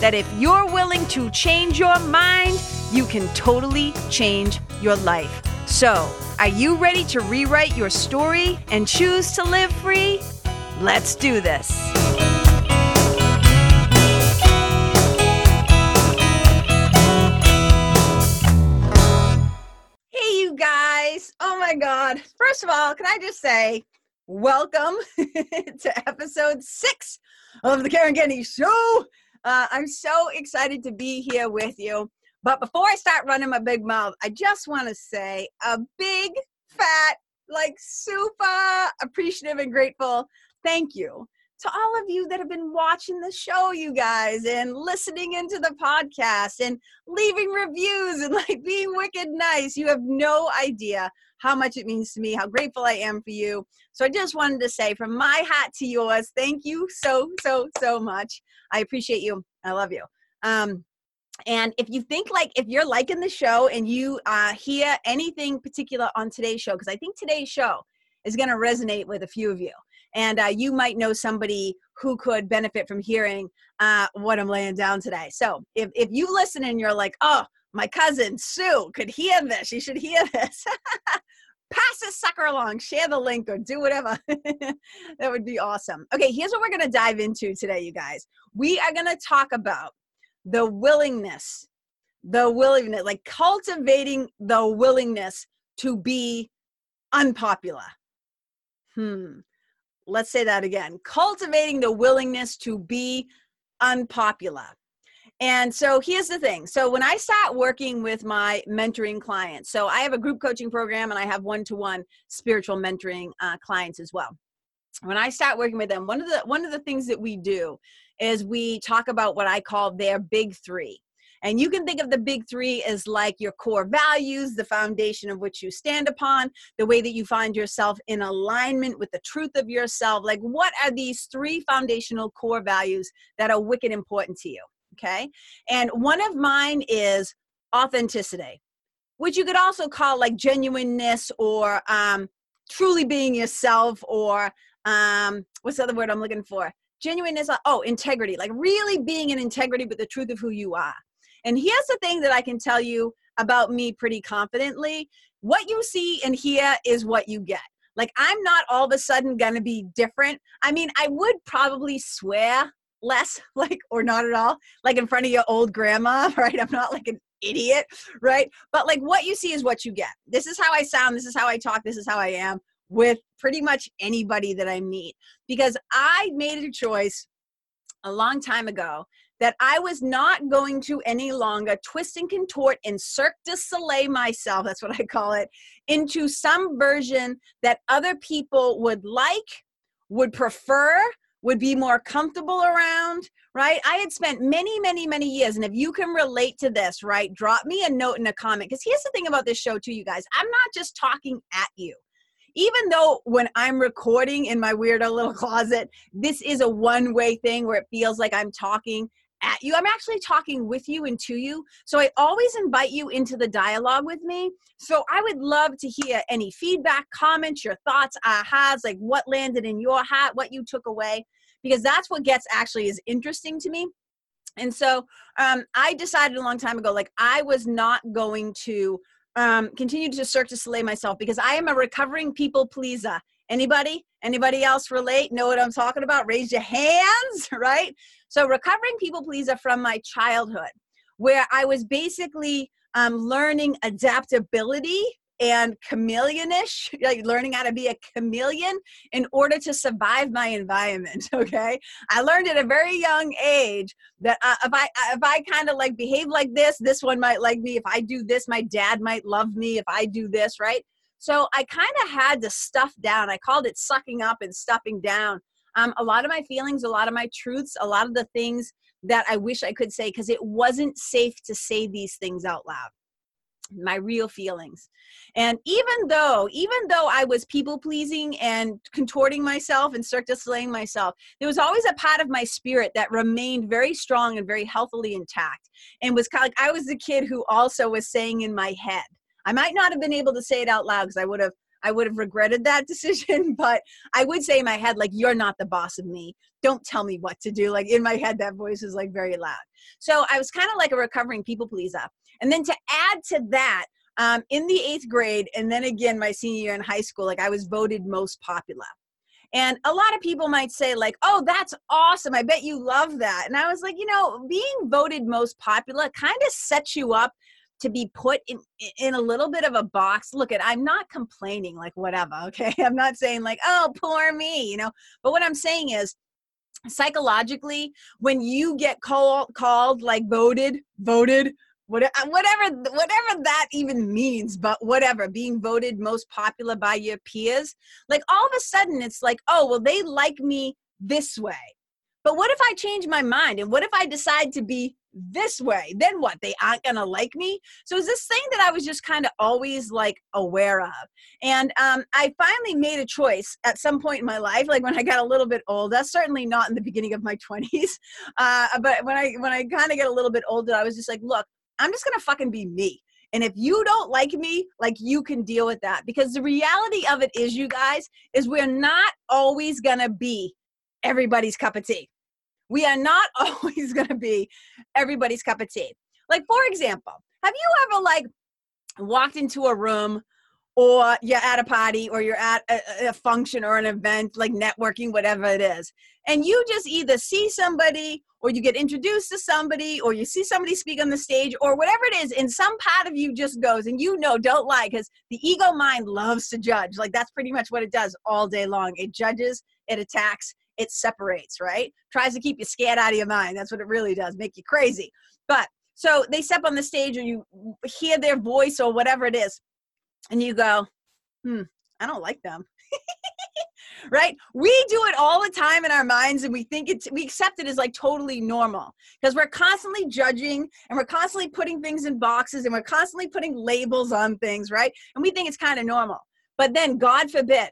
that if you're willing to change your mind, you can totally change your life. So, are you ready to rewrite your story and choose to live free? Let's do this. Hey, you guys. Oh my God. First of all, can I just say, welcome to episode six of the Karen Kenney Show. Uh, I'm so excited to be here with you. But before I start running my big mouth, I just want to say a big, fat, like super appreciative and grateful thank you to all of you that have been watching the show, you guys, and listening into the podcast and leaving reviews and like being wicked nice. You have no idea how much it means to me, how grateful I am for you. So I just wanted to say from my hat to yours, thank you so, so, so much. I appreciate you. I love you. Um, and if you think like if you're liking the show and you uh, hear anything particular on today's show, because I think today's show is going to resonate with a few of you and uh, you might know somebody who could benefit from hearing uh, what I'm laying down today. So if, if you listen and you're like, oh, my cousin Sue could hear this, you should hear this. Pass this sucker along, share the link, or do whatever. that would be awesome. Okay, here's what we're going to dive into today, you guys. We are going to talk about the willingness, the willingness, like cultivating the willingness to be unpopular. Hmm let's say that again cultivating the willingness to be unpopular. And so here's the thing. So when I start working with my mentoring clients, so I have a group coaching program and I have one-to-one spiritual mentoring uh, clients as well. When I start working with them, one of the one of the things that we do is we talk about what I call their big three. And you can think of the big three as like your core values, the foundation of which you stand upon, the way that you find yourself in alignment with the truth of yourself. Like, what are these three foundational core values that are wicked important to you? Okay. And one of mine is authenticity, which you could also call like genuineness or um, truly being yourself or um, what's the other word I'm looking for? Genuineness. Oh, integrity, like really being in integrity with the truth of who you are. And here's the thing that I can tell you about me pretty confidently what you see and hear is what you get. Like, I'm not all of a sudden gonna be different. I mean, I would probably swear less, like, or not at all, like in front of your old grandma, right? I'm not like an idiot, right? But like, what you see is what you get. This is how I sound, this is how I talk, this is how I am with pretty much anybody that I meet because I made a choice a long time ago that I was not going to any longer twist and contort and Cirque du Soleil myself, that's what I call it, into some version that other people would like, would prefer, would be more comfortable around, right? I had spent many, many, many years, and if you can relate to this, right, drop me a note in a comment. Because here's the thing about this show, too, you guys I'm not just talking at you even though when I'm recording in my weirdo little closet, this is a one way thing where it feels like I'm talking at you. I'm actually talking with you and to you. So I always invite you into the dialogue with me. So I would love to hear any feedback, comments, your thoughts, ahas, like what landed in your hat, what you took away, because that's what gets actually is interesting to me. And so um, I decided a long time ago, like I was not going to um, continue to Cirque du Soleil myself because I am a recovering people pleaser. Anybody? Anybody else relate? Know what I'm talking about? Raise your hands, right? So, recovering people pleaser from my childhood, where I was basically um, learning adaptability and chameleonish, like learning how to be a chameleon in order to survive my environment. Okay, I learned at a very young age that uh, if I if I kind of like behave like this, this one might like me. If I do this, my dad might love me. If I do this, right? So I kind of had to stuff down. I called it sucking up and stuffing down. Um, a lot of my feelings, a lot of my truths, a lot of the things that I wish I could say because it wasn't safe to say these things out loud. my real feelings and even though even though i was people pleasing and contorting myself and Cirque du Soleiling myself there was always a part of my spirit that remained very strong and very healthily intact and was kind of like i was the kid who also was saying in my head i might not have been able to say it out loud because i would have I would have regretted that decision, but I would say in my head, like, you're not the boss of me. Don't tell me what to do. Like in my head, that voice is like very loud. So I was kind of like a recovering people pleaser. And then to add to that, um, in the eighth grade, and then again my senior year in high school, like I was voted most popular. And a lot of people might say, like, oh, that's awesome. I bet you love that. And I was like, you know, being voted most popular kind of sets you up to be put in in a little bit of a box. Look at i'm not complaining like whatever okay? I'm not saying like oh poor me you know? But what i'm saying is psychologically when you get call, called like voted voted uh, whatever whatever whatever that even means but whatever being voted most popular by your peers like all of a sudden it's like oh well they like me this way. But what if i change my mind? And what if i decide to be this way then what? They aren't gonna like me? So it's this thing that i was just kind of always like aware of. And um, i finally made a choice at some point in my life like when i got a little bit older certainly not in the beginning of my 20s uh, but when i when i kind of get a little bit older i was just like look i'm just gonna fucking be me. And if you don't like me, like you can deal with that. Because the reality of it is, you guys, is we're not always gonna be everybody's cup of tea we are not always going to be everybody's cup of tea. Like, for example, have you ever like walked into a room or you're at a party or you're at a, a, function or an event like networking whatever it is and you just either see somebody or you get introduced to somebody or you see somebody speak on the stage or whatever it is and some part of you just goes and you know don't lie because the ego mind loves to judge like that's pretty much what it does all day long it judges it attacks it separates, right? Tries to keep you scared out of your mind. That's what it really does, make you crazy. But so they step on the stage or you hear their voice or whatever it is, and you go, hmm, I don't like them. right? We do it all the time in our minds and we think it's, we accept it as like totally normal because we're constantly judging and we're constantly putting things in boxes and we're constantly putting labels on things, right? And we think it's kind of normal. But then, God forbid,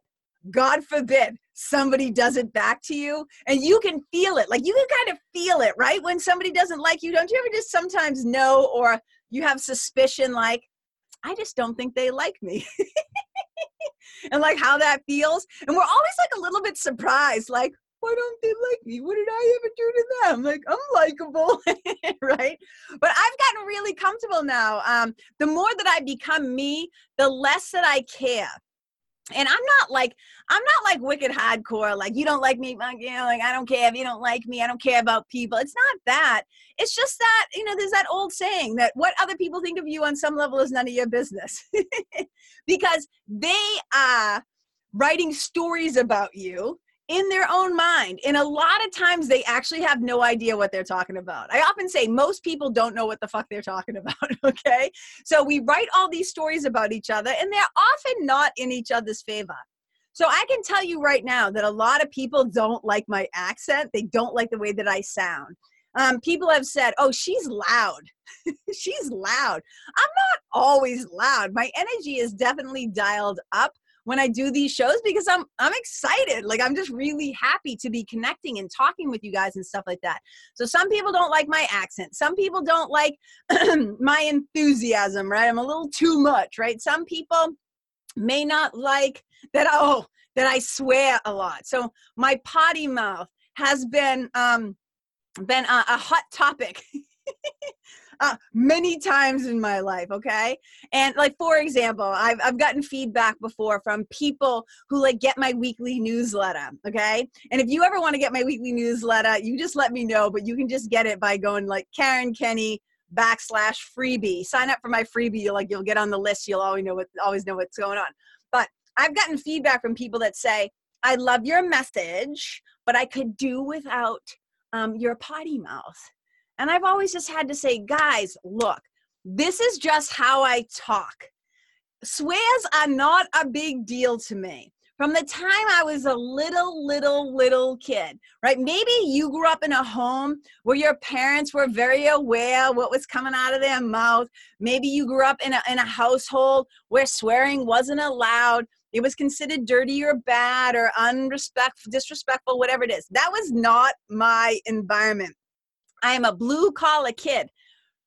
God forbid, somebody does it back to you and you can feel it. Like you can kind of feel it right? When somebody doesn't like you don't you ever just sometimes know or you have suspicion like i just don't think they like me. And like how that feels. And we're always like a little bit surprised like why don't they like me? What did i ever do to them? Like i'm likable right? But i've gotten really comfortable now. Um, the more that i become me the less that i care and I'm not like I'm not like wicked hardcore. Like you don't like me, you know, like I don't care if you don't like me. I don't care about people. It's not that. It's just that you know, there's that old saying that what other people think of you on some level is none of your business, because they are writing stories about you in their own mind. And a lot of times they actually have no idea what they're talking about. I often say most people don't know what the fuck they're talking about, okay? So we write all these stories about each other and they're often not in each other's favor. So I can tell you right now that a lot of people don't like my accent. They don't like the way that I sound. Um, people have said, oh, she's loud. she's loud. I'm not always loud. My energy is definitely dialed up when I do these shows because I'm I'm excited. Like I'm just really happy to be connecting and talking with you guys and stuff like that. So some people don't like my accent. Some people don't like my enthusiasm, right? I'm a little too much, right? Some people may not like that oh, that I swear a lot. So my potty mouth has been um been a, a hot topic uh, many times in my life okay? And like for example I've, I've gotten feedback before from people who like get my weekly newsletter okay? And if you ever want to get my weekly newsletter you just let me know but you can just get it by going like karen Kenney backslash freebie. Sign up for my freebie you'll like you'll get on the list you'll always know what always know what's going on. But i've gotten feedback from people that say i love your message but i could do without um, your potty mouth and I've always just had to say, guys, look, this is just how I talk. Swears are not a big deal to me. from the time I was a little, little, little kid, right? Maybe you grew up in a home where your parents were very aware what was coming out of their mouth. Maybe you grew up in a, in a household where swearing wasn't allowed. It was considered dirty or bad or unrespectful, disrespectful, whatever it is. That was not my environment. I am a blue collar kid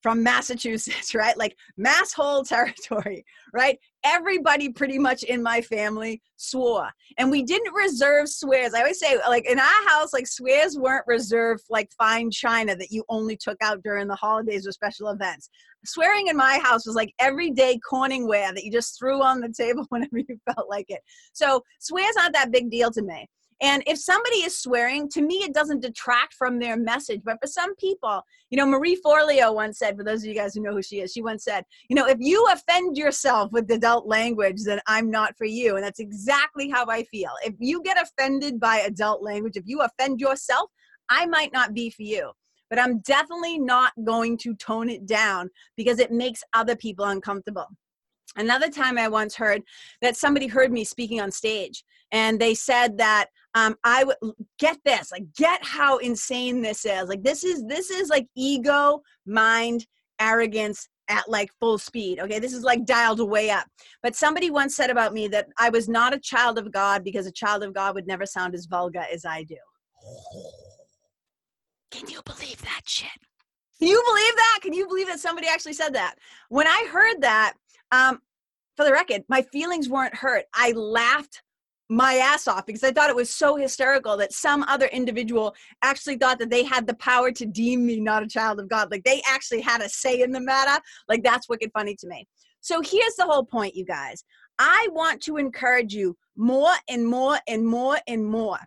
from Massachusetts, right? Like mass hole territory, right? Everybody pretty much in my family swore. And we didn't reserve swears. I always say, like in our house, like swears weren't reserved like fine china that you only took out during the holidays or special events. Swearing in my house was like everyday Corningware that you just threw on the table whenever you felt like it. So swears aren't that big deal to me. And if somebody is swearing, to me, it doesn't detract from their message. But for some people, you know, Marie Forleo once said, for those of you guys who know who she is, she once said, you know, if you offend yourself with adult language, then I'm not for you. And that's exactly how I feel. If you get offended by adult language, if you offend yourself, I might not be for you. But I'm definitely not going to tone it down because it makes other people uncomfortable. Another time I once heard that somebody heard me speaking on stage and they said that um, I would get this, like get how insane this is. Like this is this is like ego, mind, arrogance at like full speed. Okay, this is like dialed way up. But somebody once said about me that I was not a child of God because a child of God would never sound as vulgar as I do. Can you believe that shit? Can you believe that? Can you believe that somebody actually said that? When I heard that, um, for the record, my feelings weren't hurt. I laughed my ass off because I thought it was so hysterical that some other individual actually thought that they had the power to deem me not a child of God. Like they actually had a say in the matter. Like that's wicked funny to me. So here's the whole point, you guys. I want to encourage you more and more and more and more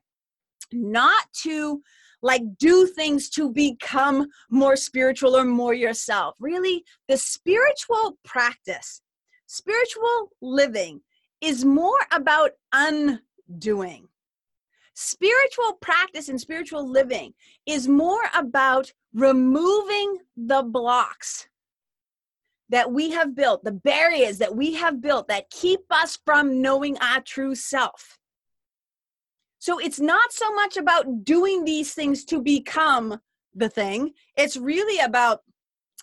not to like do things to become more spiritual or more yourself. Really, the spiritual practice, spiritual living is more about undoing. Spiritual practice and spiritual living is more about removing the blocks that we have built, the barriers that we have built that keep us from knowing our true self. So it's not so much about doing these things to become the thing, it's really about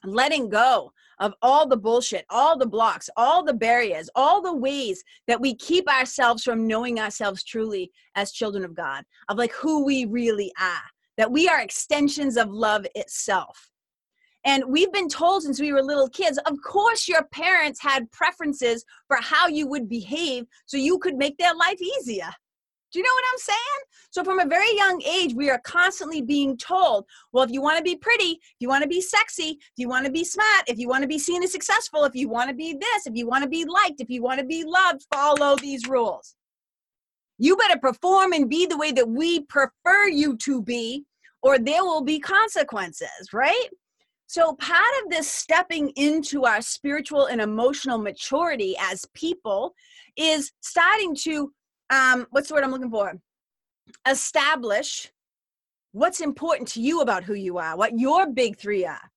letting go of all the bullshit, all the blocks, all the barriers, all the ways that we keep ourselves from knowing ourselves truly as children of God, of like who we really are, that we are extensions of love itself. And we've been told since we were little kids, of course, your parents had preferences for how you would behave so you could make their life easier. Do you know what I'm saying? So, from a very young age, we are constantly being told, well, if you want to be pretty, if you want to be sexy, if you want to be smart, if you want to be seen as successful, if you want to be this, if you want to be liked, if you want to be loved, follow these rules. You better perform and be the way that we prefer you to be, or there will be consequences, right? So, part of this stepping into our spiritual and emotional maturity as people is starting to um, what's the word I'm looking for? Establish what's important to you about who you are, what your big three are.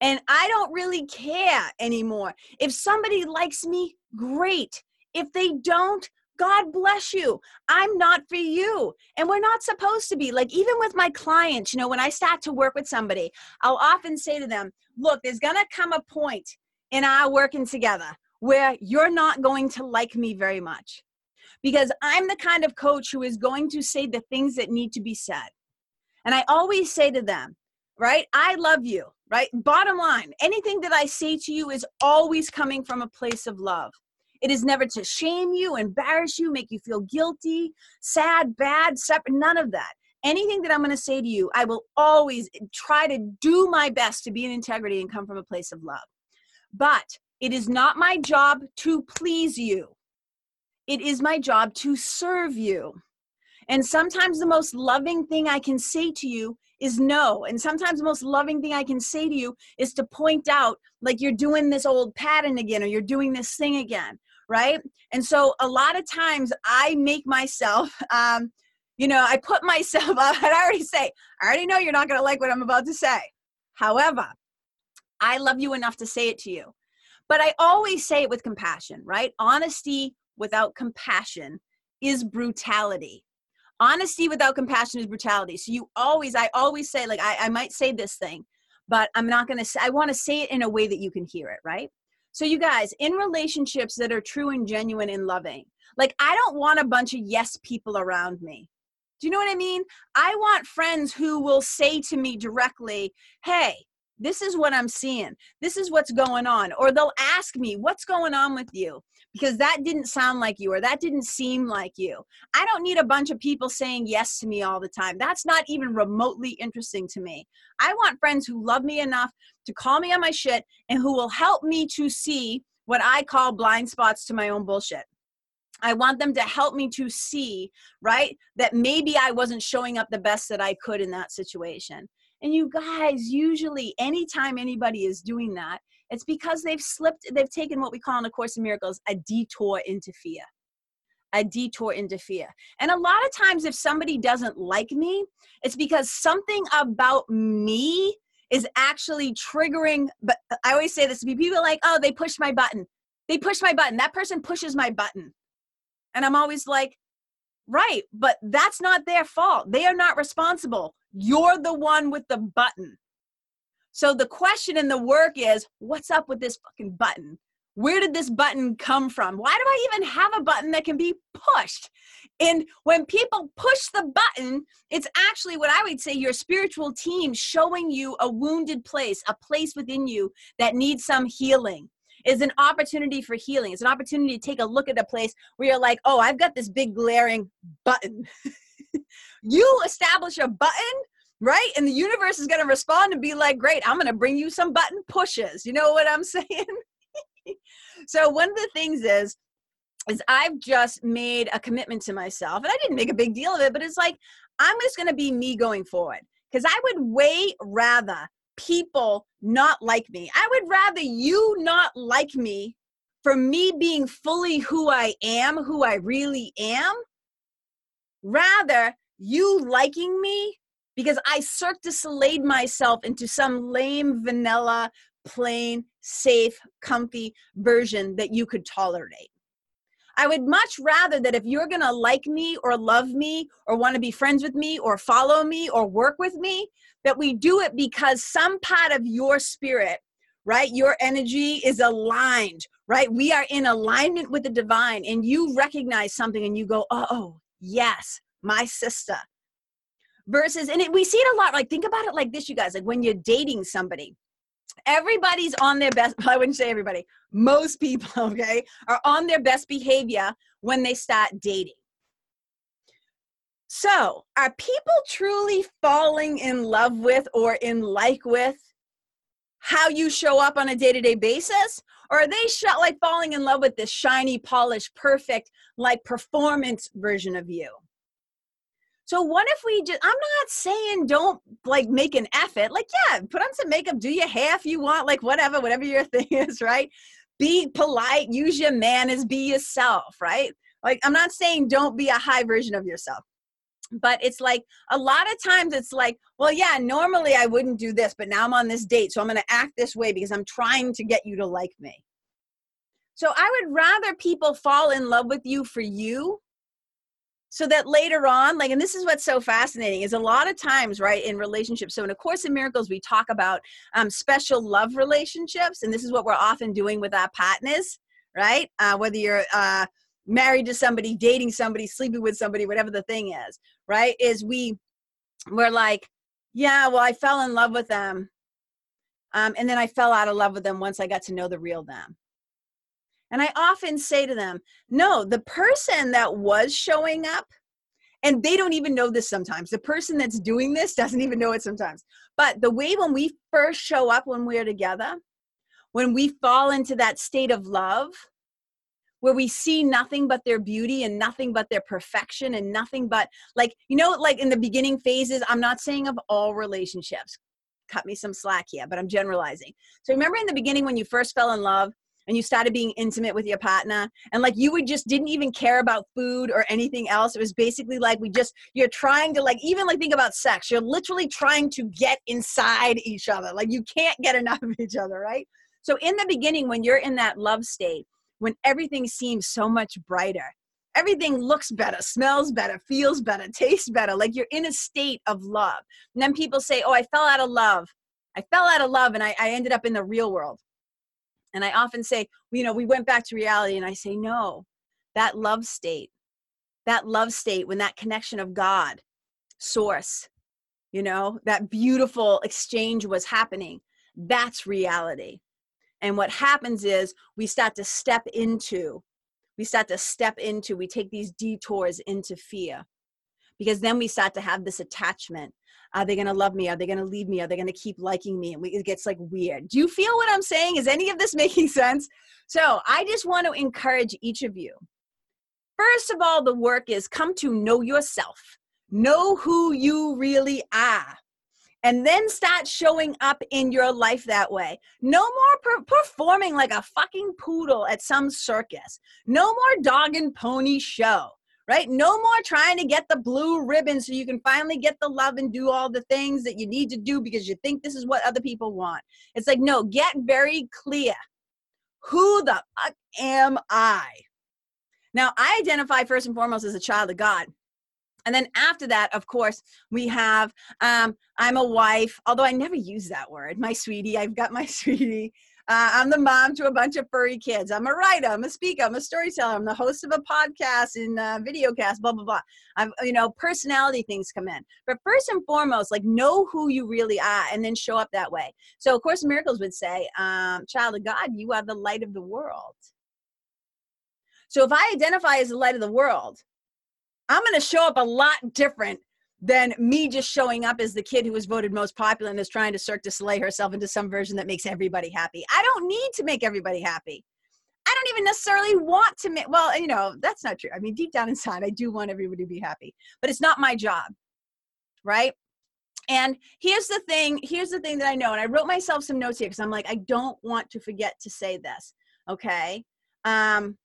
And I don't really care anymore. If somebody likes me, great. If they don't, God bless you. I'm not for you. And we're not supposed to be. Like, even with my clients, you know, when I start to work with somebody, I'll often say to them, look, there's going to come a point in our working together where you're not going to like me very much because I'm the kind of coach who is going to say the things that need to be said. And I always say to them, right? I love you, right? Bottom line, anything that I say to you is always coming from a place of love. It is never to shame you, embarrass you, make you feel guilty, sad, bad, separate, none of that. Anything that I'm going to say to you, I will always try to do my best to be in integrity and come from a place of love. But it is not my job to please you. It is my job to serve you. And sometimes the most loving thing I can say to you is no. And sometimes the most loving thing I can say to you is to point out, like, you're doing this old pattern again or you're doing this thing again, right? And so a lot of times I make myself, um, you know, I put myself up, and I already say, I already know you're not going to like what I'm about to say. However, I love you enough to say it to you. But I always say it with compassion, right? Honesty without compassion is brutality. Honesty without compassion is brutality. So you always, I always say, like, I, I might say this thing, but I'm not going to say, I want to say it in a way that you can hear it, right? So, you guys, in relationships that are true and genuine and loving, like, I don't want a bunch of yes people around me. Do you know what I mean? I want friends who will say to me directly, hey, this is what I'm seeing. This is what's going on. Or they'll ask me, what's going on with you? Because that didn't sound like you or that didn't seem like you. I don't need a bunch of people saying yes to me all the time. That's not even remotely interesting to me. I want friends who love me enough to call me on my shit and who will help me to see what I call blind spots to my own bullshit. I want them to help me to see, right, that maybe I wasn't showing up the best that I could in that situation. And you guys, usually, anytime anybody is doing that, it's because they've slipped, they've taken what we call in the Course in Miracles a detour into fear. A detour into fear. And a lot of times, if somebody doesn't like me, it's because something about me is actually triggering. But I always say this to people like, oh, they pushed my button. They push my button. That person pushes my button. And I'm always like, right, but that's not their fault. They are not responsible. You're the one with the button. So the question in the work is, what's up with this fucking button? Where did this button come from? Why do I even have a button that can be pushed? And when people push the button, it's actually what I would say your spiritual team showing you a wounded place, a place within you that needs some healing is an opportunity for healing. It's an opportunity to take a look at a place where you're like, oh, I've got this big glaring button. you establish a button, right? And the universe is going to respond and be like, great, I'm going to bring you some button pushes. You know what I'm saying? so, one of the things is, is I've just made a commitment to myself, and I didn't make a big deal of it, but it's like, I'm just going to be me going forward. Because I would way rather people not like me. I would rather you not like me for me being fully who I am, who I really am, rather you liking me because I Cirque du Soleil myself into some lame, vanilla, plain, safe, comfy version that you could tolerate. I would much rather that if you're to like me or love me or want to be friends with me or follow me or work with me, that we do it because some part of your spirit, right, your energy is aligned, right? We are in alignment with the divine and you recognize something and you go, oh, yes, my sister. Versus, and it, we see it a lot. Like, think about it like this, you guys. Like, when you're dating somebody, everybody's on their best i wouldn't say everybody most people okay are on their best behavior when they start dating so are people truly falling in love with or in like with how you show up on a day-to-day basis or are they sh- like falling in love with this shiny polished perfect like performance version of you so what if we just I'm not saying don't like make an effort. Like, yeah, put on some makeup, do your hair if you want, like whatever, whatever your thing is, right? Be polite, use your manners, be yourself, right? Like I'm not saying don't be a high version of yourself. But it's like a lot of times it's like, well, yeah, normally I wouldn't do this, but now I'm on this date, so I'm going to act this way because I'm trying to get you to like me. So I would rather people fall in love with you for you so that later on like and this is what's so fascinating is a lot of times right in relationships so in a course in miracles we talk about um, special love relationships and this is what we're often doing with our partners right? Uh, whether you're uh, married to somebody dating somebody sleeping with somebody whatever the thing is right is we we're like yeah well i fell in love with them um, and then i fell out of love with them once i got to know the real them and I often say to them, no, the person that was showing up, and they don't even know this sometimes. The person that's doing this doesn't even know it sometimes. But the way when we first show up when we're together, when we fall into that state of love, where we see nothing but their beauty and nothing but their perfection and nothing but like you know like in the beginning phases i'm not saying of all relationships cut me some slack here but i'm generalizing so remember in the beginning when you first fell in love and you started being intimate with your partner and like you would just didn't even care about food or anything else it was basically like we just you're trying to like even like think about sex you're literally trying to get inside each other like you can't get enough of each other right so in the beginning when you're in that love state when everything seems so much brighter everything looks better, smells better, feels better, tastes better. Like you're in a state of love. And then people say, Oh, I fell out of love. I fell out of love and I, I ended up in the real world. And I often say, you know, we went back to reality. And I say, No, that love state, that love state, when that connection of God, source, you know, that beautiful exchange was happening, that's reality. And what happens is we start to step into, we start to step into, we take these detours into fear because then we start to have this attachment. Are they going to love me? Are they going to leave me? Are they going to keep liking me? And we, it gets like weird. Do you feel what I'm saying? Is any of this making sense? So I just want to encourage each of you. First of all, the work is come to know yourself, know who you really are and then start showing up in your life that way. No more per- performing like a fucking poodle at some circus. No more dog and pony show, right? No more trying to get the blue ribbon so you can finally get the love and do all the things that you need to do because you think this is what other people want. It's like, no, get very clear. Who the fuck am I? Now, I identify first and foremost as a child of God. And then after that, of course, we have um, I'm a wife, although I never use that word, my sweetie. I've got my sweetie. Uh, I'm the mom to a bunch of furry kids. I'm a writer. I'm a speaker. I'm a storyteller. I'm the host of a podcast and uh, video cast. Blah blah blah. I'm you know personality things come in, but first and foremost, like know who you really are, and then show up that way. So of course, miracles would say, um, "Child of God, you are the light of the world." So if I identify as the light of the world, I'm going to show up a lot different than me just showing up as the kid who was voted most popular and is trying to Cirque du Soleil herself into some version that makes everybody happy. I don't need to make everybody happy. I don't even necessarily want to make, well, you know, that's not true. I mean, deep down inside, I do want everybody to be happy, but it's not my job, right? And here's the thing, here's the thing that I know, and I wrote myself some notes here because I'm like, I don't want to forget to say this, okay? Um,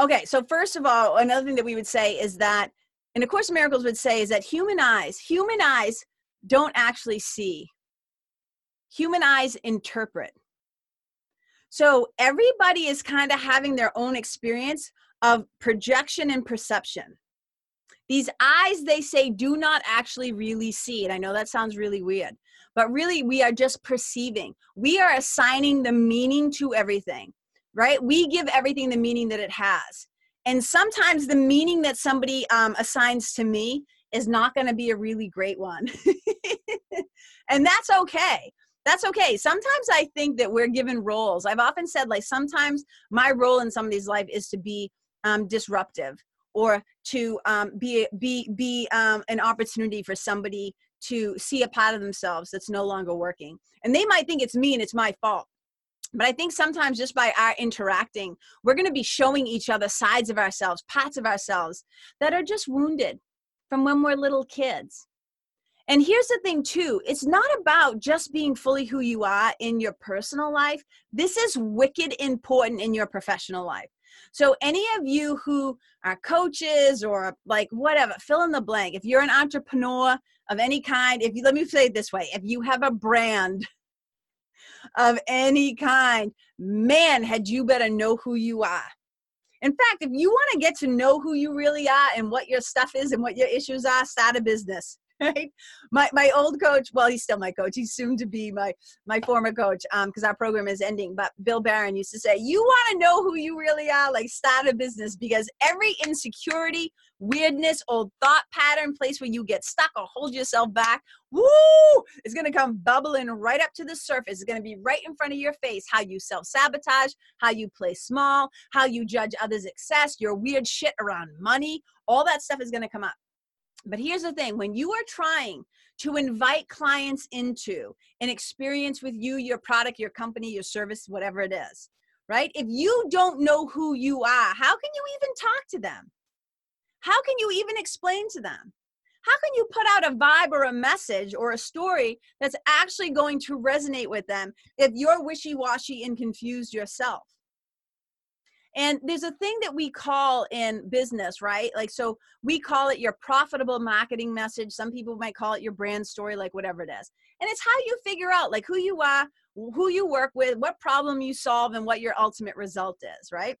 Okay, so first of all, another thing that we would say is that, and of course, miracles would say is that human eyes, human eyes don't actually see. Human eyes interpret. So everybody is kind of having their own experience of projection and perception. These eyes, they say, do not actually really see. And I know that sounds really weird, but really, we are just perceiving. We are assigning the meaning to everything right? We give everything the meaning that it has. And sometimes the meaning that somebody um, assigns to me is not going to be a really great one. and that's okay. That's okay. Sometimes I think that we're given roles. I've often said, like, sometimes my role in somebody's life is to be um, disruptive or to um, be be be um, an opportunity for somebody to see a part of themselves that's no longer working. And they might think it's me and it's my fault. But I think sometimes just by our interacting, we're going to be showing each other sides of ourselves, parts of ourselves that are just wounded from when we're little kids. And here's the thing, too it's not about just being fully who you are in your personal life. This is wicked important in your professional life. So, any of you who are coaches or like whatever, fill in the blank. If you're an entrepreneur of any kind, if you let me say it this way, if you have a brand, of any kind, man, had you better know who you are. In fact, if you want to get to know who you really are and what your stuff is and what your issues are, start a business. Right? My my old coach, well, he's still my coach. He's soon to be my my former coach, um, because our program is ending. But Bill Baren used to say, "You want to know who you really are? Like start a business because every insecurity, weirdness, old thought pattern, place where you get stuck or hold yourself back, woo, going to come bubbling right up to the surface. It's to be right in front of your face. How you self sabotage, how you play small, how you judge others' success, your weird shit around money, all that stuff is going to come up. But here's the thing when you are trying to invite clients into an experience with you, your product, your company, your service, whatever it is, right? If you don't know who you are, how can you even talk to them? How can you even explain to them? How can you put out a vibe or a message or a story that's actually going to resonate with them if you're wishy washy and confused yourself? And there's a thing that we call in business, right? Like, so we call it your profitable marketing message. Some people might call it your brand story, like whatever it is. And it's how you figure out like who you are, who you work with, what problem you solve, and what your ultimate result is, right?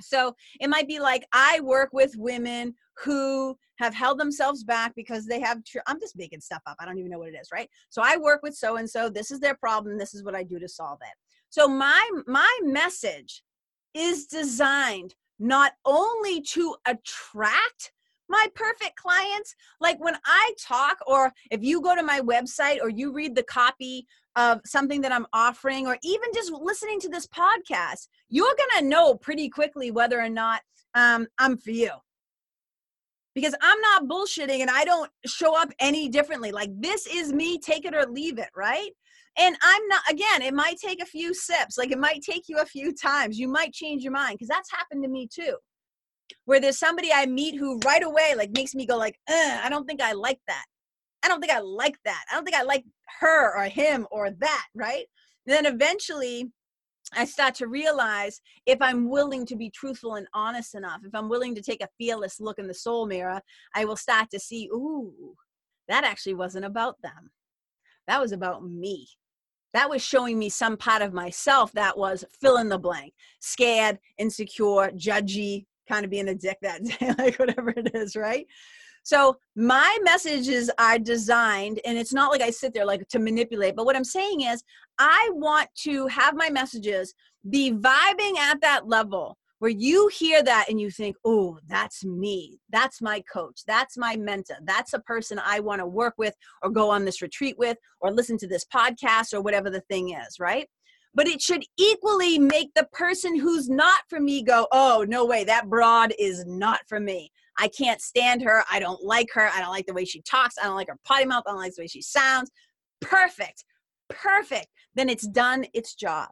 So it might be like I work with women who have held themselves back because they have tr- I'm just making stuff up. I don't even know what it is, right? So I work with so and so. This is their problem. This is what I do to solve it. So my my message is designed not only to attract my perfect clients like when i talk or if you go to my website or you read the copy of something that i'm offering or even just listening to this podcast you're going to know pretty quickly whether or not um, i'm for you. Because i'm not bullshitting and i don't show up any differently. Like this is me take it or leave it right and i'm not again it might take a few sips like it might take you a few times you might change your mind because that's happened to me too. Where there's somebody i meet who right away like makes me go like i don't think i like that. I don't think i like that. I don't think i like her or him or that right? And then eventually I start to realize if I'm willing to be truthful and honest enough, if I'm willing to take a fearless look in the soul mirror, I will start to see, ooh, that actually wasn't about them. That was about me that was showing me some part of myself that was fill in the blank scared insecure judgy kind of being a dick that day like whatever it is right? So my messages are designed and it's not like i sit there like to manipulate but what i'm saying is i want to have my messages be vibing at that level where you hear that and you think, oh, that's me. That's my coach. That's my mentor. That's a person I want to work with or go on this retreat with or listen to this podcast or whatever the thing is, right? But it should equally make the person who's not for me go, oh, no way, that broad is not for me. I can't stand her. I don't like her. I don't like the way she talks. I don't like her potty mouth. I don't like the way she sounds. Perfect. Perfect. Then it's done its job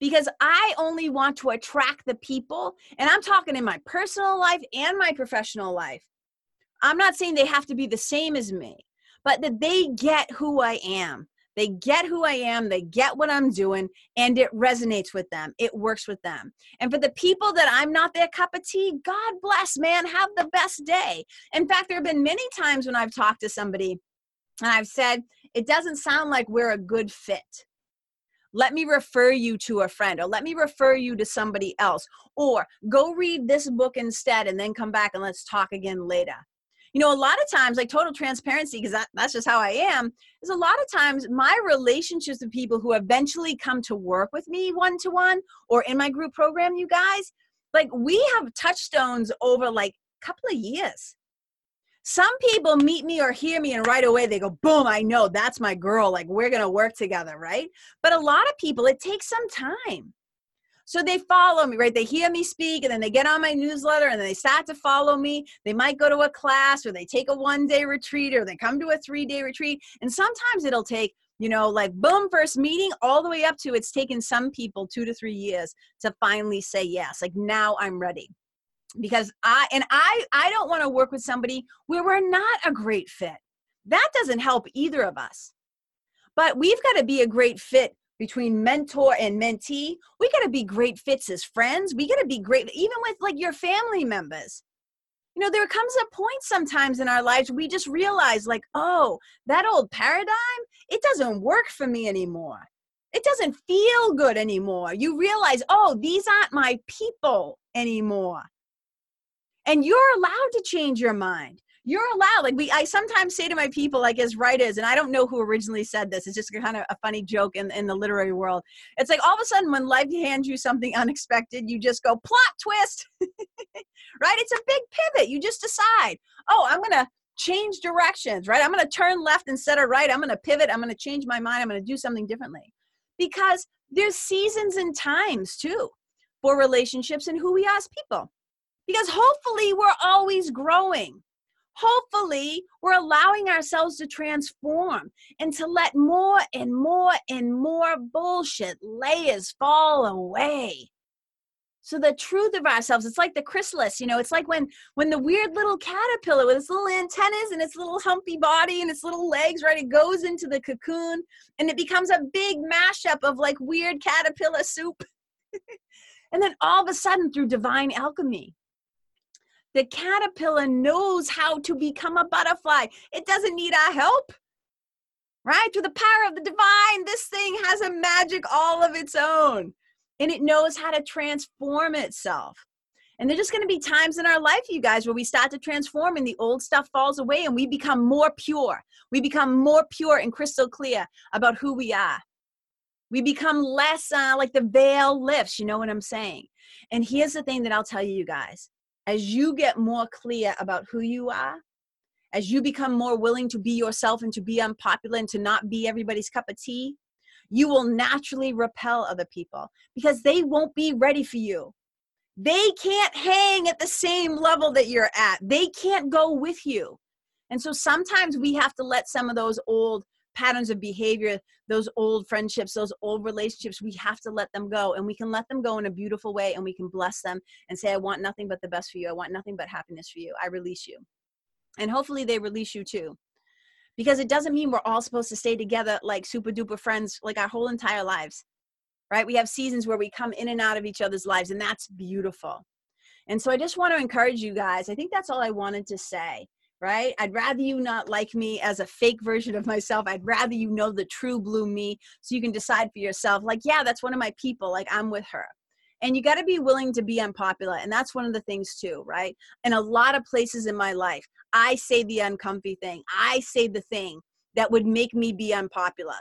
because I only want to attract the people, and I'm talking in my personal life and my professional life. I'm not saying they have to be the same as me, but that they get who I am. They get who I am, they get what I'm doing, and it resonates with them. It works with them. And for the people that I'm not their cup of tea, God bless, man, have the best day. In fact, there have been many times when I've talked to somebody and I've said, it doesn't sound like we're a good fit let me refer you to a friend or let me refer you to somebody else or go read this book instead and then come back and let's talk again later. You know a lot of times like total transparency because that, that's just how i am is a lot of times my relationships with people who eventually come to work with me one to one or in my group program you guys like we have touchstones over like a couple of years some people meet me or hear me and right away they go boom i know that's my girl like we're gonna work together right? But a lot of people it takes some time. So they follow me right? They hear me speak and then they get on my newsletter and then they start to follow me. They might go to a class or they take a one day retreat or they come to a three day retreat. And sometimes it'll take you know like boom first meeting all the way up to it's taken some people two to three years to finally say yes like now i'm ready because I and I I don't want to work with somebody where we're not a great fit. That doesn't help either of us. But we've got to be a great fit between mentor and mentee. We got to be great fits as friends. We got to be great even with like your family members. You know, there comes a point sometimes in our lives we just realize like, "Oh, that old paradigm, it doesn't work for me anymore." It doesn't feel good anymore. You realize, "Oh, these aren't my people anymore." And you're allowed to change your mind. You're allowed like we i sometimes say to my people like as writers and i don't know who originally said this it's just kind of a funny joke in, in the literary world. It's like all of a sudden when life hands you something unexpected you just go plot twist! Right? It's a big pivot. You just decide oh i'm gonna change directions right? I'm gonna turn left instead of right. I'm gonna pivot. I'm gonna change my mind. I'm gonna do something differently. Because there's seasons and times too for relationships and who we are as people because hopefully we're always growing. Hopefully, we're allowing ourselves to transform and to let more and more and more bullshit layers fall away. So the truth of ourselves, it's like the chrysalis, you know, it's like when when the weird little caterpillar with its little antennas and its little humpy body and its little legs, right? It goes into the cocoon and it becomes a big mashup of like weird caterpillar soup. and then all of a sudden through divine alchemy, the caterpillar knows how to become a butterfly. It doesn't need our help. Right? Through the power of the divine, this thing has a magic all of its own. and it knows how to transform itself. And there's just going to be times in our life, you guys, where we start to transform and the old stuff falls away and we become more pure. We become more pure and crystal clear about who we are. We become less uh, like the veil lifts, you know what I'm saying? And here's the thing that I'll tell you, you guys as you get more clear about who you are, as you become more willing to be yourself and to be unpopular and to not be everybody's cup of tea, you will naturally repel other people because they won't be ready for you. They can't hang at the same level that you're at. They can't go with you. And so sometimes we have to let some of those old patterns of behavior, those old friendships, those old relationships, we have to let them go. And we can let them go in a beautiful way and we can bless them and say, I want nothing but the best for you. I want nothing but happiness for you. I release you. And hopefully they release you too. Because it doesn't mean we're all supposed to stay together like super duper friends like our whole entire lives, right? We have seasons where we come in and out of each other's lives, and that's beautiful. And so I just want to encourage you guys. I think that's all I wanted to say, right? I'd rather you not like me as a fake version of myself. I'd rather you know the true blue me so you can decide for yourself, like, yeah, that's one of my people. Like, I'm with her and you got to be willing to be unpopular and that's one of the things too right in a lot of places in my life i say the uncomfy thing i say the thing that would make me be unpopular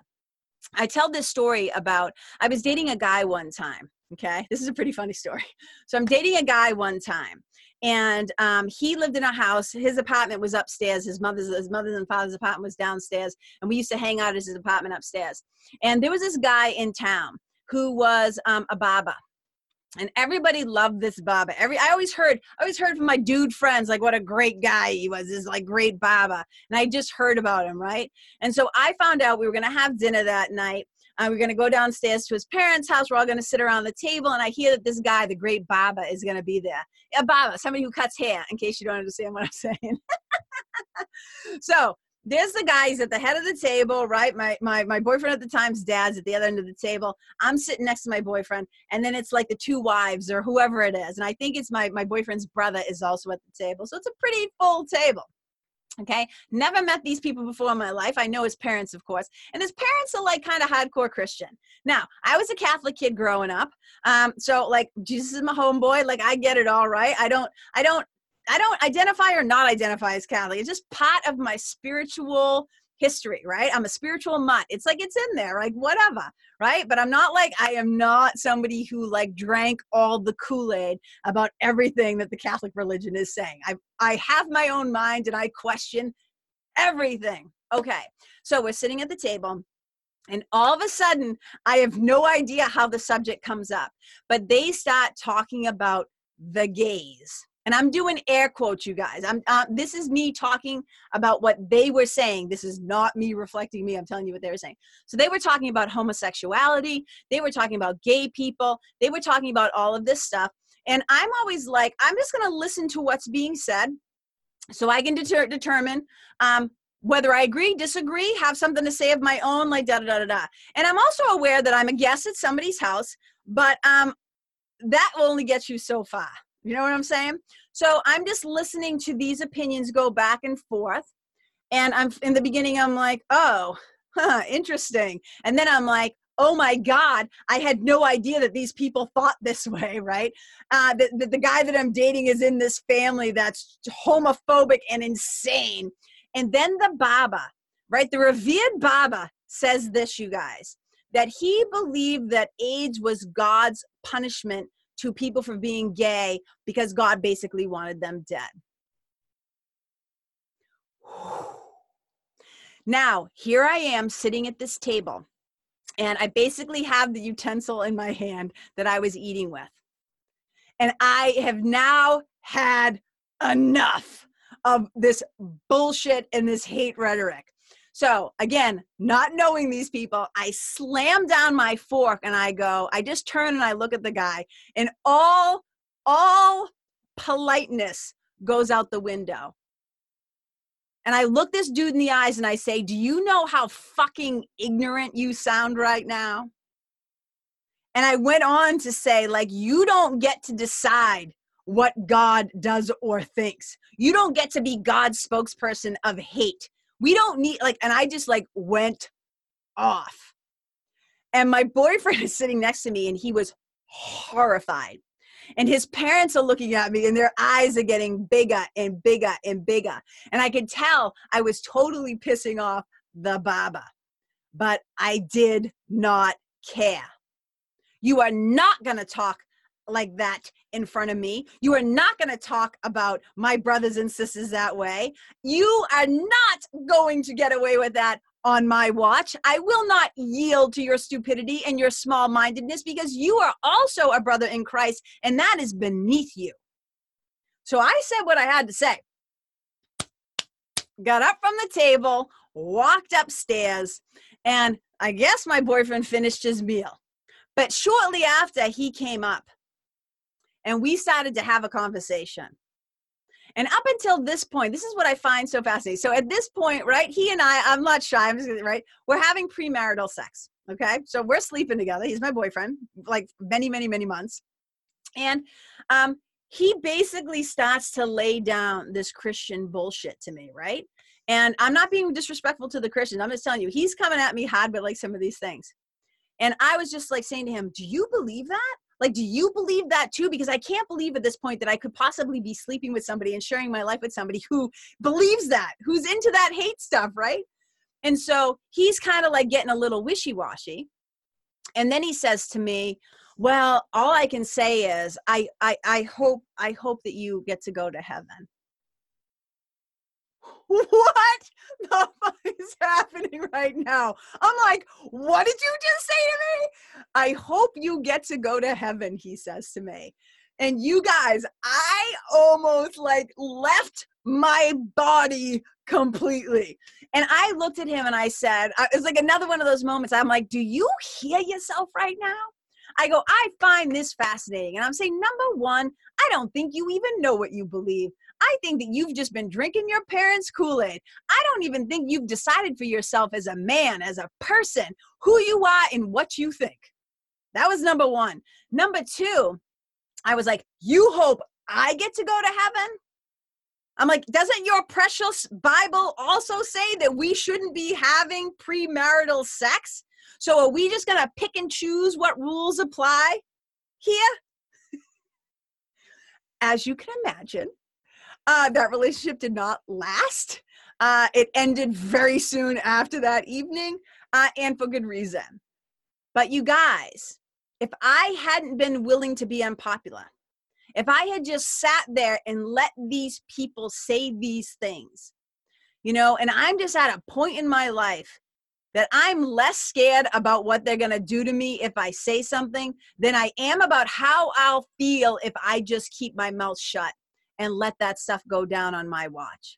i tell this story about i was dating a guy one time okay this is a pretty funny story so i'm dating a guy one time and um, he lived in a house his apartment was upstairs his mother's his mother's and father's apartment was downstairs and we used to hang out at his apartment upstairs and there was this guy in town who was um, a baba, and everybody loved this Baba. Every I always heard, I always heard from my dude friends like what a great guy he was. This like great Baba, and I just heard about him, right? And so I found out we were gonna have dinner that night. Uh, we we're gonna go downstairs to his parents' house. We're all gonna sit around the table, and I hear that this guy, the great Baba, is gonna be there. Baba, somebody who cuts hair. In case you don't understand what I'm saying. so there's the guy he's at the head of the table right my, my my boyfriend at the time's dad's at the other end of the table i'm sitting next to my boyfriend and then it's like the two wives or whoever it is and i think it's my my boyfriend's brother is also at the table so it's a pretty full table okay? Never met these people before in my life. I know his parents of course. And his parents are like kind of hardcore christian. Now i was a catholic kid growing up um, so like jesus is my homeboy like i get it all right? I don't i don't I don't identify or not identify as Catholic. It's just part of my spiritual history, right? I'm a spiritual mutt. It's like it's in there, like whatever, right? But I'm not like I am not somebody who like drank all the Kool-Aid about everything that the Catholic religion is saying. I I have my own mind and I question everything. Okay. So we're sitting at the table and all of a sudden, I have no idea how the subject comes up, but they start talking about the gays and i'm doing air quotes you guys. I'm uh, this is me talking about what they were saying. This is not me reflecting me. I'm telling you what they were saying. So they were talking about homosexuality. They were talking about gay people. They were talking about all of this stuff. And i'm always like i'm just going to listen to what's being said so i can deter- determine um, whether I agree, disagree, have something to say of my own, like da da da da da. And I'm also aware that I'm a guest at somebody's house, but um, that will only get you so far. You know what I'm saying? So I'm just listening to these opinions go back and forth. And I'm in the beginning, I'm like, oh, huh, interesting. And then I'm like, oh my God, I had no idea that these people thought this way, right? Uh, the, the, the guy that I'm dating is in this family that's homophobic and insane. And then the Baba, right? The revered Baba says this, you guys, that he believed that AIDS was God's punishment to people for being gay because God basically wanted them dead. Now, here I am sitting at this table, and I basically have the utensil in my hand that I was eating with. And I have now had enough of this bullshit and this hate rhetoric. So again, not knowing these people, I slam down my fork and I go, I just turn and I look at the guy and all, all politeness goes out the window. And I look this dude in the eyes and I say, Do you know how fucking ignorant you sound right now? And I went on to say, like, you don't get to decide what God does or thinks. You don't get to be God's spokesperson of hate we don't need like and i just like went off and my boyfriend is sitting next to me and he was horrified. And his parents are looking at me and their eyes are getting bigger and bigger and bigger. And I could tell I was totally pissing off the Baba. But I did not care. You are not going to talk like that in front of me. You are not going to talk about my brothers and sisters that way. You are not going to get away with that on my watch. I will not yield to your stupidity and your small mindedness because you are also a brother in Christ and that is beneath you. So I said what I had to say. Got up from the table, walked upstairs, and I guess my boyfriend finished his meal. But shortly after, he came up and we started to have a conversation. And up until this point, this is what I find so fascinating. So at this point, right, he and I, I'm not shy, I'm just right, we're having premarital sex. Okay. So we're sleeping together. He's my boyfriend, like many, many, many months. And um, he basically starts to lay down this Christian bullshit to me, right? And I'm not being disrespectful to the Christians. I'm just telling you, he's coming at me hard with like some of these things. And I was just like saying to him, Do you believe that? Like, do you believe that too? Because I can't believe at this point that I could possibly be sleeping with somebody and sharing my life with somebody who believes that, who's into that hate stuff, right? And so he's kind of like getting a little wishy washy. And then he says to me, well, all I can say is I, I, I hope, I hope that you get to go to heaven. what the fuck is happening right now? I'm like, what did you just say to me? I hope you get to go to heaven, he says to me. And you guys, I almost like left my body completely. And I looked at him and I said, it's like another one of those moments. I'm like, do you hear yourself right now? I go, I find this fascinating. And I'm saying, number one, I don't think you even know what you believe. I think that you've just been drinking your parents' Kool Aid. I don't even think you've decided for yourself as a man, as a person, who you are and what you think. That was number one. Number two, I was like, You hope I get to go to heaven? I'm like, doesn't your precious Bible also say that we shouldn't be having premarital sex? So are we just going to pick and choose what rules apply here? As you can imagine, uh, that relationship did not last. Uh, it ended very soon after that evening, uh, and for good reason. But you guys, if I hadn't been willing to be unpopular, if I had just sat there and let these people say these things, you know, and I'm just at a point in my life that I'm less scared about what they're going to do to me if I say something than I am about how I'll feel if I just keep my mouth shut and let that stuff go down on my watch.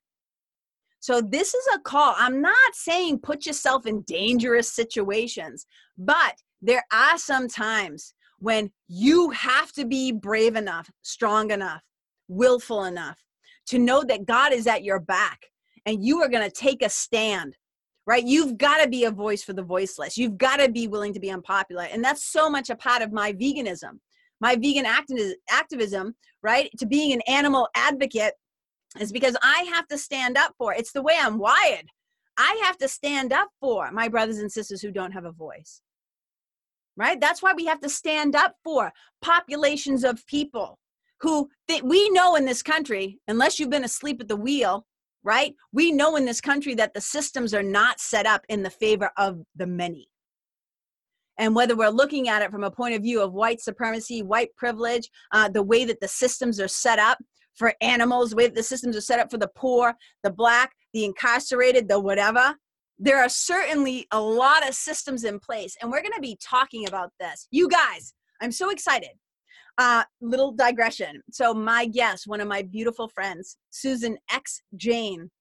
So, this is a call. I'm not saying put yourself in dangerous situations, but there are some times when you have to be brave enough, strong enough, willful enough to know that God is at your back and you are going to take a stand, right? You've got to be a voice for the voiceless. You've got to be willing to be unpopular. And that's so much a part of my veganism my vegan activism, right, to being an animal advocate is because I have to stand up for it. It's the way I'm wired. I have to stand up for my brothers and sisters who don't have a voice. Right? That's why we have to stand up for populations of people who that we know in this country, unless you've been asleep at the wheel, right? We know in this country that the systems are not set up in the favor of the many and whether we're looking at it from a point of view of white supremacy, white privilege, uh, the way that the systems are set up for animals, the way that the systems are set up for the poor, the black, the incarcerated, the whatever. There are certainly a lot of systems in place, and we're going to be talking about this. You guys, I'm so excited. Uh, little digression. So, my guest, one of my beautiful friends, Susan X. Jane,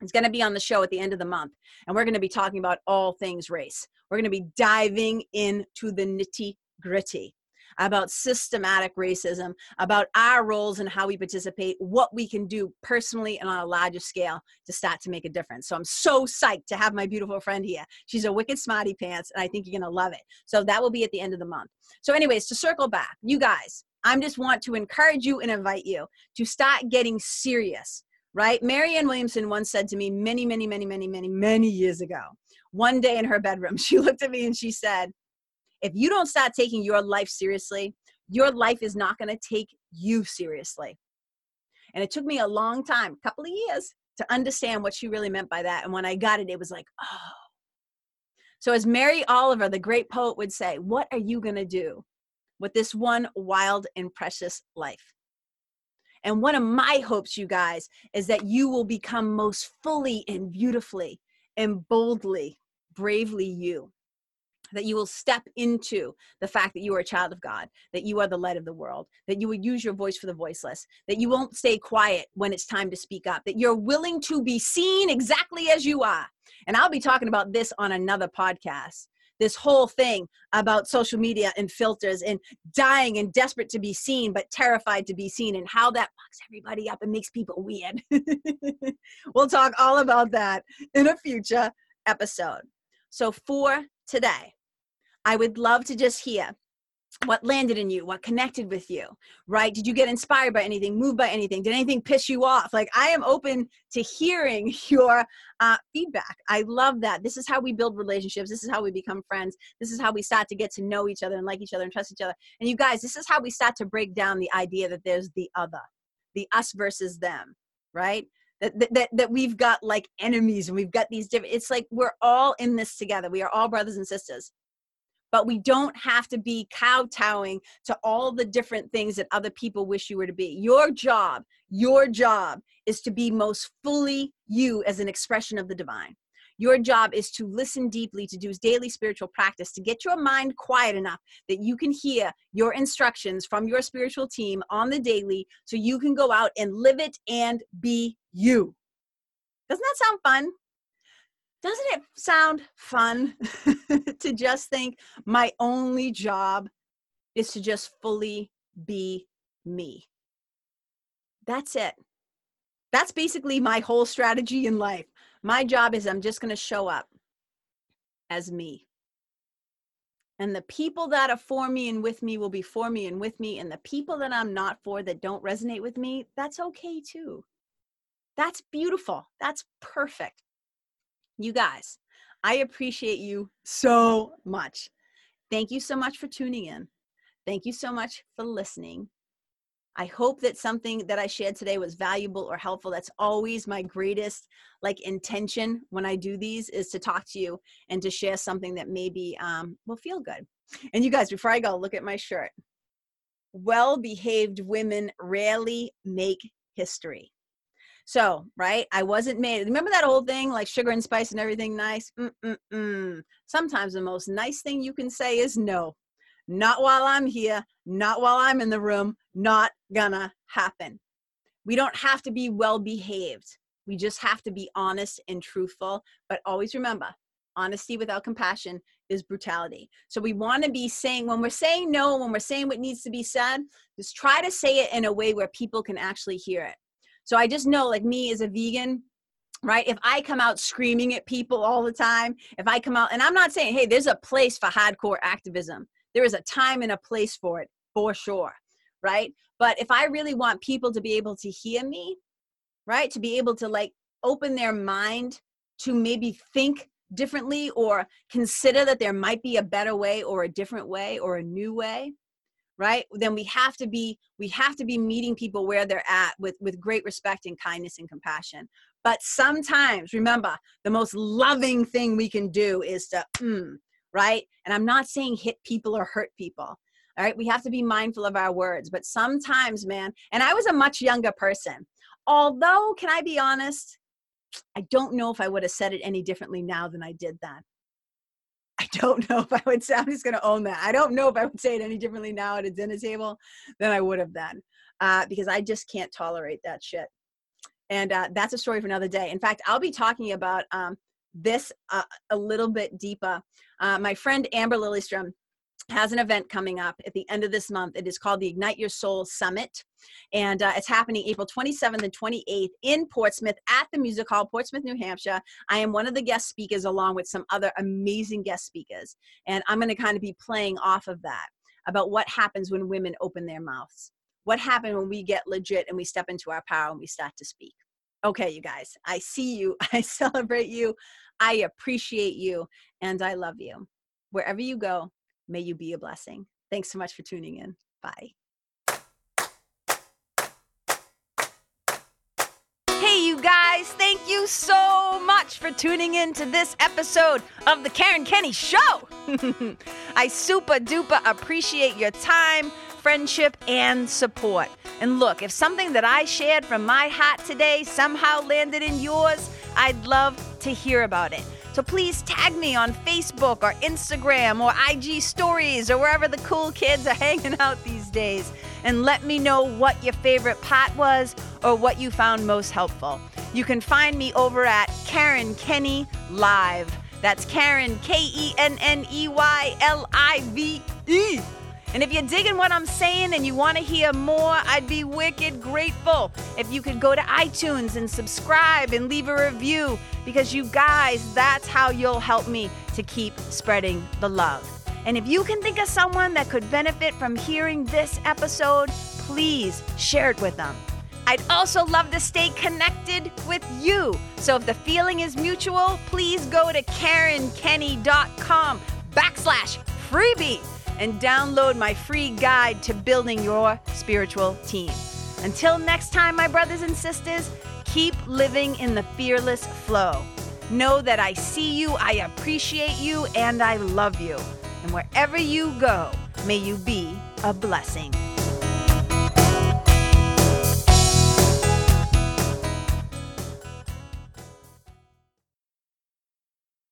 is going to be on the show at the end of the month, and we're going to be talking about all things race. We're going to be diving into the nitty gritty about systematic racism, about our roles and how we participate, what we can do personally and on a larger scale to start to make a difference. So I'm so psyched to have my beautiful friend here. She's a wicked smarty pants, and I think you're going to love it. So that will be at the end of the month. So, anyways, to circle back, you guys, I just want to encourage you and invite you to start getting serious right? Marianne Williamson once said to me many, many, many, many, many, many years ago one day in her bedroom, she looked at me and she said, If you don't start taking your life seriously, your life is not going to take you seriously. And it took me a long time, a couple of years, to understand what she really meant by that. And when I got it, it was like, oh. So, as Mary Oliver, the great poet, would say, what are you going to do with this one wild and precious life? And one of my hopes, you guys, is that you will become most fully and beautifully and boldly, bravely you that you will step into the fact that you are a child of God, that you are the light of the world, that you will use your voice for the voiceless, that you won't stay quiet when it's time to speak up, that you're willing to be seen exactly as you are. And I'll be talking about this on another podcast. This whole thing about social media and filters and dying and desperate to be seen, but terrified to be seen, and how that fucks everybody up and makes people weird. we'll talk all about that in a future episode. So, for today, I would love to just hear what landed in you, what connected with you, right? Did you get inspired by anything, moved by anything? Did anything piss you off? Like, I am open to hearing your uh, feedback. I love that. This is how we build relationships. This is how we become friends. This is how we start to get to know each other and like each other and trust each other. And you guys, this is how we start to break down the idea that there's the other, the us versus them, right? That, that, that we've got like enemies and we've got these different, it's like we're all in this together. We are all brothers and sisters but we don't have to be kowtowing to all the different things that other people wish you were to be. Your job, your job is to be most fully you as an expression of the divine. Your job is to listen deeply, to do daily spiritual practice, to get your mind quiet enough that you can hear your instructions from your spiritual team on the daily so you can go out and live it and be you. Doesn't that sound fun? doesn't it sound fun to just think my only job is to just fully be me? That's it. That's basically my whole strategy in life. My job is I'm just going to show up as me. And the people that are for me and with me will be for me and with me. And the people that I'm not for that don't resonate with me, that's okay too. That's beautiful. That's perfect. You guys, I appreciate you so much. Thank you so much for tuning in. Thank you so much for listening. I hope that something that I shared today was valuable or helpful. That's always my greatest like intention when I do these is to talk to you and to share something that maybe um, will feel good. And you guys, before I go, look at my shirt. Well behaved women rarely make history. So, right, I wasn't made. Remember that old thing, like sugar and spice and everything nice? Mm-mm-mm. Sometimes the most nice thing you can say is no. Not while I'm here, not while I'm in the room, not gonna happen. We don't have to be well behaved. We just have to be honest and truthful. But always remember, honesty without compassion is brutality. So we want to be saying, when we're saying no, when we're saying what needs to be said, just try to say it in a way where people can actually hear it. So I just know, like me as a vegan, right? If I come out screaming at people all the time, if I come out, and I'm not saying, hey, there's a place for hardcore activism, there is a time and a place for it, for sure, right? But if I really want people to be able to hear me, right, to be able to like open their mind to maybe think differently or consider that there might be a better way or a different way or a new way right? Then we have to be we have to be meeting people where they're at with with great respect and kindness and compassion. But sometimes remember the most loving thing we can do is to mm, right? And i'm not saying hit people or hurt people all right we have to be mindful of our words but sometimes man and i was a much younger person although can i be honest i don't know if i would have said it any differently now than i did then I don't know if I would say, I'm just going to own that. I don't know if I would say it any differently now at a dinner table than I would have then uh, because I just can't tolerate that shit. And uh, that's a story for another day. In fact, I'll be talking about um, this uh, a little bit deeper. Uh, my friend Amber Lilyestrom has an event coming up at the end of this month. It is called the Ignite Your Soul Summit, and uh, it's happening April 27th and 28th in Portsmouth at the Music Hall, Portsmouth, New Hampshire. I am one of the guest speakers along with some other amazing guest speakers, and I'm going to kind of be playing off of that about what happens when women open their mouths. What happens when we get legit and we step into our power and we start to speak. Okay, you guys, I see you. I celebrate you. I appreciate you, and I love you. Wherever you go, May you be a blessing. Thanks so much for tuning in. Bye. Hey, you guys, thank you so much for tuning in to this episode of The Karen Kenney Show. I super duper appreciate your time, friendship, and support. And look, if something that I shared from my heart today somehow landed in yours, I'd love to hear about it. So please tag me on Facebook or Instagram or IG stories or wherever the cool kids are hanging out these days and let me know what your favorite pot was or what you found most helpful. You can find me over at Karen Kenney Live. That's Karen, K E N N E Y L I V E. And if you're digging what I'm saying and you want to hear more, I'd be wicked grateful if you could go to iTunes and subscribe and leave a review because you guys, that's how you'll help me to keep spreading the love. And if you can think of someone that could benefit from hearing this episode, please share it with them. I'd also love to stay connected with you. So if the feeling is mutual, please go to KarenKenney.com backslash freebie and download my free guide to building your spiritual team. Until next time, my brothers and sisters, keep living in the fearless flow. Know that I see you, I appreciate you, and I love you. And wherever you go, may you be a blessing.